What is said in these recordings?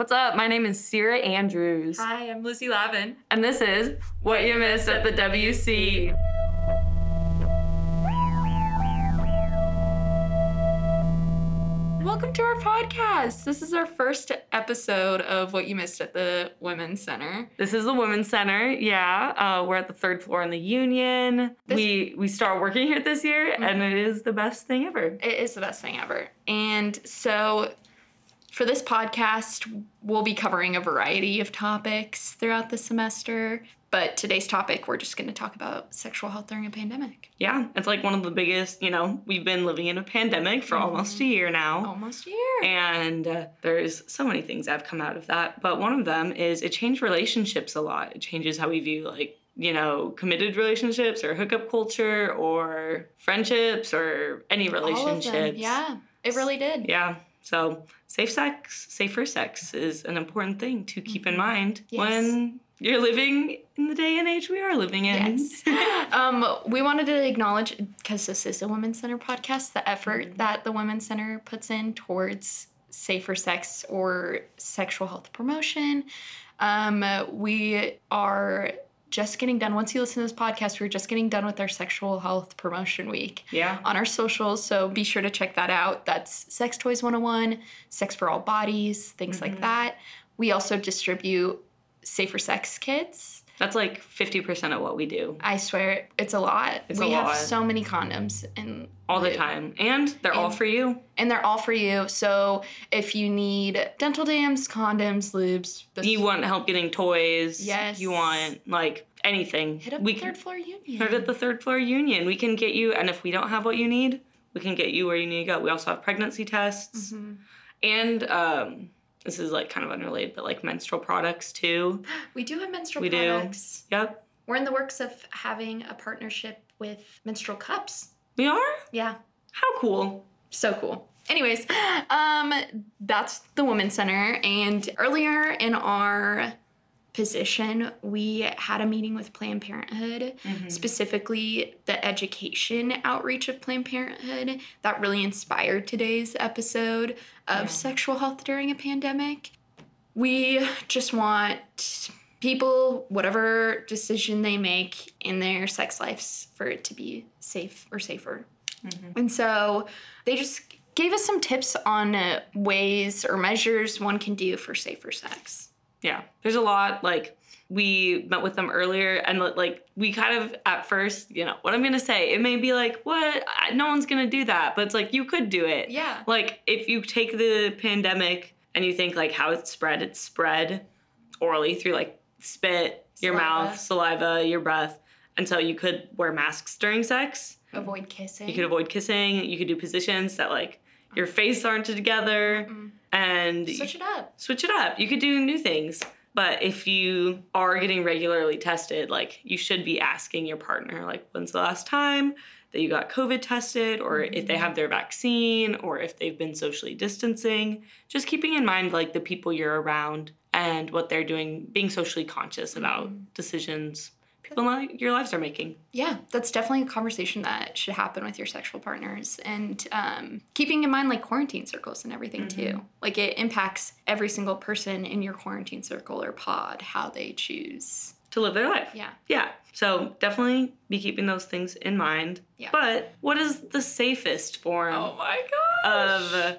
What's up? My name is Sierra Andrews. Hi, I'm Lucy Lavin. And this is What You Missed at the WC. Welcome to our podcast. This is our first episode of What You Missed at the Women's Center. This is the Women's Center. Yeah, uh, we're at the third floor in the Union. This- we we start working here this year, and it is the best thing ever. It is the best thing ever. And so, for this podcast, we'll be covering a variety of topics throughout the semester. But today's topic, we're just going to talk about sexual health during a pandemic. Yeah, it's like one of the biggest. You know, we've been living in a pandemic for almost a year now. Almost a year. And uh, there's so many things that have come out of that. But one of them is it changed relationships a lot. It changes how we view, like, you know, committed relationships or hookup culture or friendships or any All of them. relationships. Yeah, it really did. Yeah. So safe sex, safer sex is an important thing to keep in mind Yes. when you're living in the day and age we are living in. Yes. um, we wanted to acknowledge, because this is a Women's Center podcast, the effort Mm-hmm. that the Women's Center puts in towards safer sex or sexual health promotion. Um, we are just getting done. Once you listen to this podcast, we're just getting done with our sexual health promotion week yeah. on our socials. So be sure to check that out. That's Sex Toys 101, Sex for All Bodies, things Mm-hmm. like that. We also distribute safer sex kits. That's like 50% of what we do I swear it's a lot. It's we a have lot. so many condoms and all the time. And they're all for you. and they're all for you. So if you need dental dams, condoms, lubes, You want help getting toys. Yes. You want like anything. hit up we the can third floor union. hit at the third floor union. We can get you, and if we don't have what you need, we can get you where you need to go. We also have pregnancy tests Mhm. and um, this is like kind of unrelated, but like menstrual products too. We do have menstrual We do. Yep, We're in the works of having a partnership with menstrual cups. we are. Yeah, How cool! so cool. Anyways, um, that's the Women's Center. And earlier in our position, we had a meeting with Planned Parenthood, mm-hmm. specifically the education outreach of Planned Parenthood, that really inspired today's episode of Yeah. sexual health during a pandemic. We just want people, whatever decision they make in their sex lives, for it to be safe or safer. Mm-hmm. And so they just gave us some tips on ways or measures one can do for safer sex. Yeah, there's a lot. Like we met with them earlier, and like we kind of at first, you know, what I'm gonna say, it may be like, what? I- No one's gonna do that, but it's like you could do it. Yeah. Like if you take the pandemic and you think like how it's spread, it's spread orally through like spit, your mouth, saliva, your breath. And so you could wear masks during sex. Avoid kissing. You could avoid kissing. You could do positions that like your face aren't together Mm. And Switch it up. switch it up. You could do new things. But if you are getting regularly tested, like you should be asking your partner, like, when's the last time that you got COVID tested, or if they mm-hmm. have their vaccine, or if they've been socially distancing. Just keeping in mind, like, the people you're around and what they're doing, being socially conscious about mm-hmm. decisions people your lives are making. Yeah, that's definitely a conversation that should happen with your sexual partners. And um, keeping in mind, like, quarantine circles and everything, too. Like, it impacts every single person in your quarantine circle or pod how they choose. To live their life. Yeah. Yeah. So definitely be keeping those things in mind. Yeah. But what is the safest form my of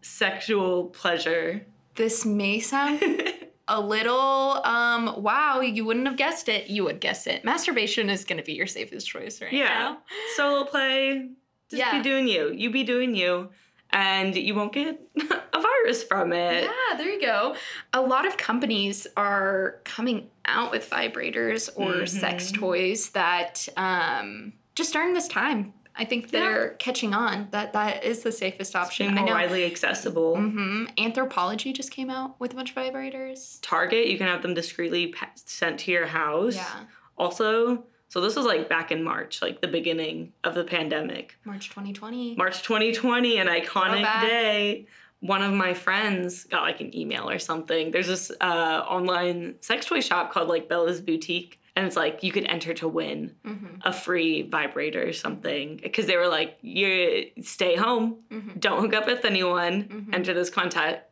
sexual pleasure? This may sound a little um wow you wouldn't have guessed it you would guess it masturbation is going to be your safest choice right yeah. now Solo play. Just Yeah. be doing you. You be doing you. And you won't get a virus from it. yeah there you go a lot of companies are coming out with vibrators or sex Mhm. toys that um just during this time i think they're catching on that that is the safest option more widely accessible. hmm Anthropologie just came out with a bunch of vibrators Target, you can have them discreetly sent to your house. yeah Also, so this was like back in March, like the beginning of the pandemic. march 2020 March 2020, an iconic day. One of my friends got like an email or something. There's this uh, online sex toy shop called like Bella's Boutique. And it's like you could enter to win Mhm. a free vibrator or something. Because they were like, you stay home, Mhm. don't hook up with anyone, Mhm. enter this contest.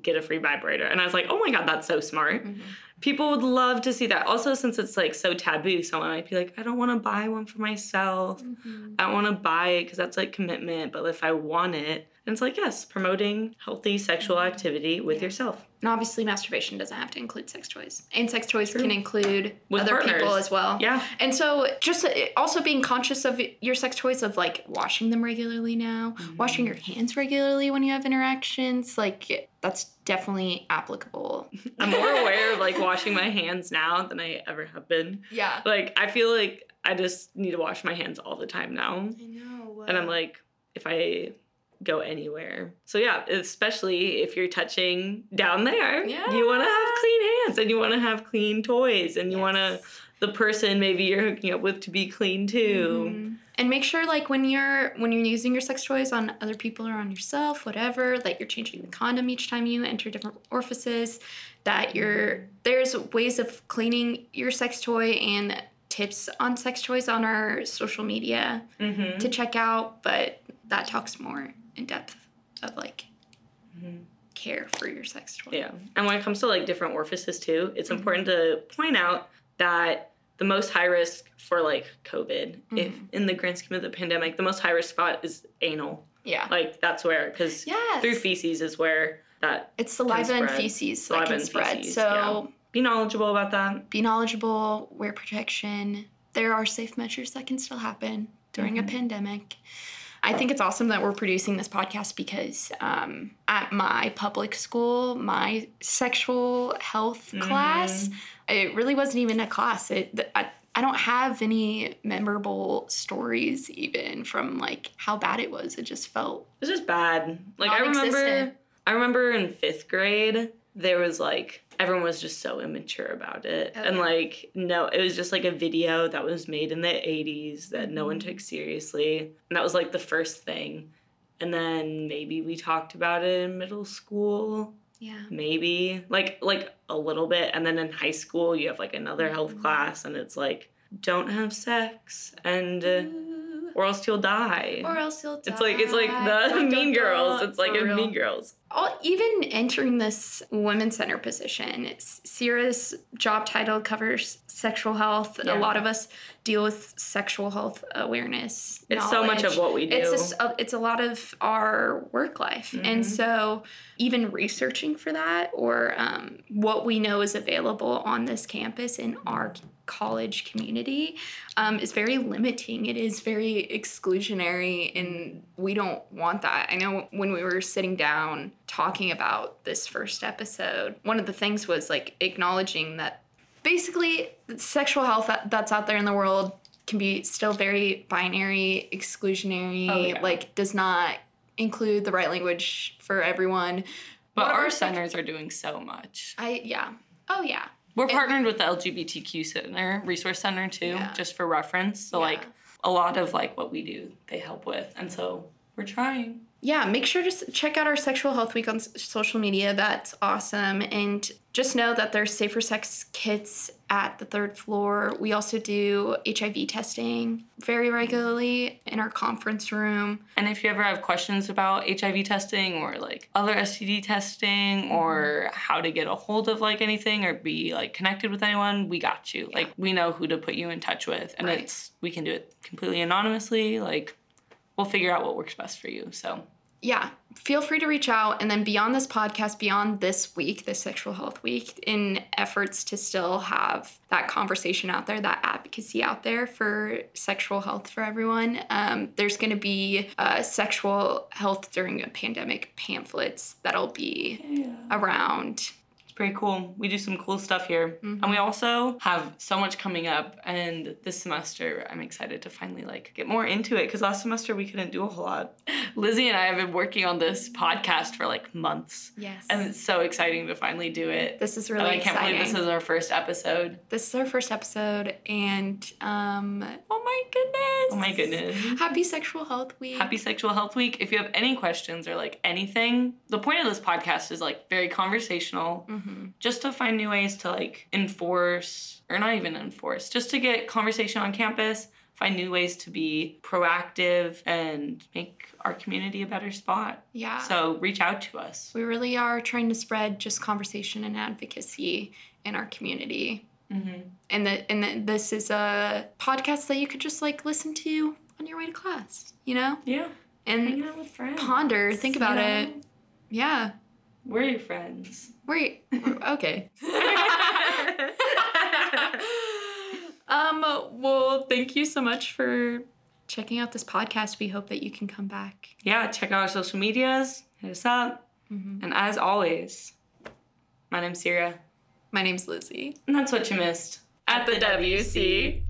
get a free vibrator. And I was like, oh my God, that's so smart. Mhm. People would love to see that. Also, since it's like so taboo, someone might be like, I don't want to buy one for myself. Mhm. I don't want to buy it because that's like commitment. But if I want it, and it's like, yes, promoting healthy sexual mm-hmm. activity with Yeah. yourself. And obviously, masturbation doesn't have to include sex toys, and sex toys True. can include With other people as well. Yeah. And so, just uh, also being conscious of your sex toys, of like washing them regularly now, mm-hmm. washing your hands regularly when you have interactions, like that's definitely applicable. I'm more aware of like washing my hands now than I ever have been. Yeah. Like, I feel like I just need to wash my hands all the time now. I know. And uh, I'm like, if I go anywhere. So yeah, especially if you're touching down there, you want to have clean hands and you want to have clean toys and you want to the person maybe you're hooking up with to be clean too. Mhm. And make sure like when you're when you're using your sex toys on other people or on yourself, whatever, that you're changing the condom each time you enter different orifices, that you're there's ways of cleaning your sex toy and tips on sex toys on our social media Mm-hmm. to check out, but that talks more in depth of like Mhm. care for your sex toy. Yeah. And when it comes to like different orifices too, it's Mhm. important to point out that the most high risk for like COVID, if Mhm. in the grand scheme of the pandemic, the most high risk spot is anal. Yeah. Like that's where, because Yes. through feces is where that it's saliva and feces Saliva that can and spread. feces, so be knowledgeable about that. be knowledgeable, wear protection. There are safe measures that can still happen during Mhm. a pandemic. I think it's awesome that we're producing this podcast because um, at my public school, my sexual health class, it really wasn't even a class. It, I, I don't have any memorable stories even from like how bad it was. It just felt it was just bad. Like I remember I remember in fifth grade there was like everyone was just so immature about it. Oh, and like no, it was just like a video that was made in the 80s that no one Mhm. took seriously. And that was like the first thing. And then maybe we talked about it in middle school, yeah. maybe. Like like a little bit and then in high school you have like another health Mhm. class and it's like don't have sex and uh, or else you'll die. Or else you'll die. It's like it's like the Mean Girls. It's like in. Mean Girls. All, even entering this women's center position, Sierra's job title covers sexual health. Yeah. A lot of us deal with sexual health awareness. It's so much of what we do. It's just, a, it's a lot of our work life, and Mhm. so even researching for that or um, what we know is available on this campus in our college community um, is very limiting. It is very exclusionary, and we don't want that. I know when we were sitting down talking about this first episode, one of the things was like acknowledging that basically sexual health that, that's out there in the world can be still very binary, exclusionary, Oh, yeah. like does not include the right language for everyone. but our sex- centers are doing so much. I yeah. Oh yeah. We're partnered with the LGBTQ Center, Resource Center too, Yeah. just for reference. So Yeah. like a lot of like what we do, they help with, and so we're trying. yeah, make sure to check out our sexual health week on social media. That's awesome. And just know that there's safer sex kits at the third floor. We also do HIV testing very regularly in our conference room. And if you ever have questions about HIV testing or like other STD testing mm-hmm. or how to get a hold of like anything or be like connected with anyone, we got you. Yeah. Like we know who to put you in touch with and Right. it's we can do it completely anonymously. Like we'll figure out what works best for you. So yeah, feel free to reach out. And then beyond this podcast, beyond this week, this sexual health week, in efforts to still have that conversation out there, that advocacy out there for sexual health for everyone, um, there's going to be uh, sexual health during a pandemic pamphlets that'll be yeah. around. Pretty cool. We do some cool stuff here. Mhm. And we also have so much coming up and this semester I'm excited to finally like get more into it cuz last semester we couldn't do a whole lot. Lizzie and I have been working on this podcast for like months Yes. and it's so exciting to finally do it. this is And really I can't exciting. believe this is our first episode. this is our first episode, and um, oh my goodness! Oh my goodness. Happy Sexual Health Week! Happy Sexual Health Week. If you have any questions or like anything, the point of this podcast is like very conversational. hmm just to find new ways to like enforce or not even enforce just to get conversation on campus find new ways to be proactive and make our community a better spot. Yeah. So reach out to us. we really are trying to spread just conversation and advocacy in our community. Mm-hmm. And that and that this is a podcast that you could just like listen to on your way to class, you know? Yeah. And out with friends. ponder, think you about know? it. Yeah. We're your friends. Wait. Okay. um, well, thank you so much for checking out this podcast. We hope that you can come back. yeah, check out our social medias. Hit us up. Mhm. And as always, my name's Sierra. My name's Lizzie. And that's what you missed At the WC. Bye.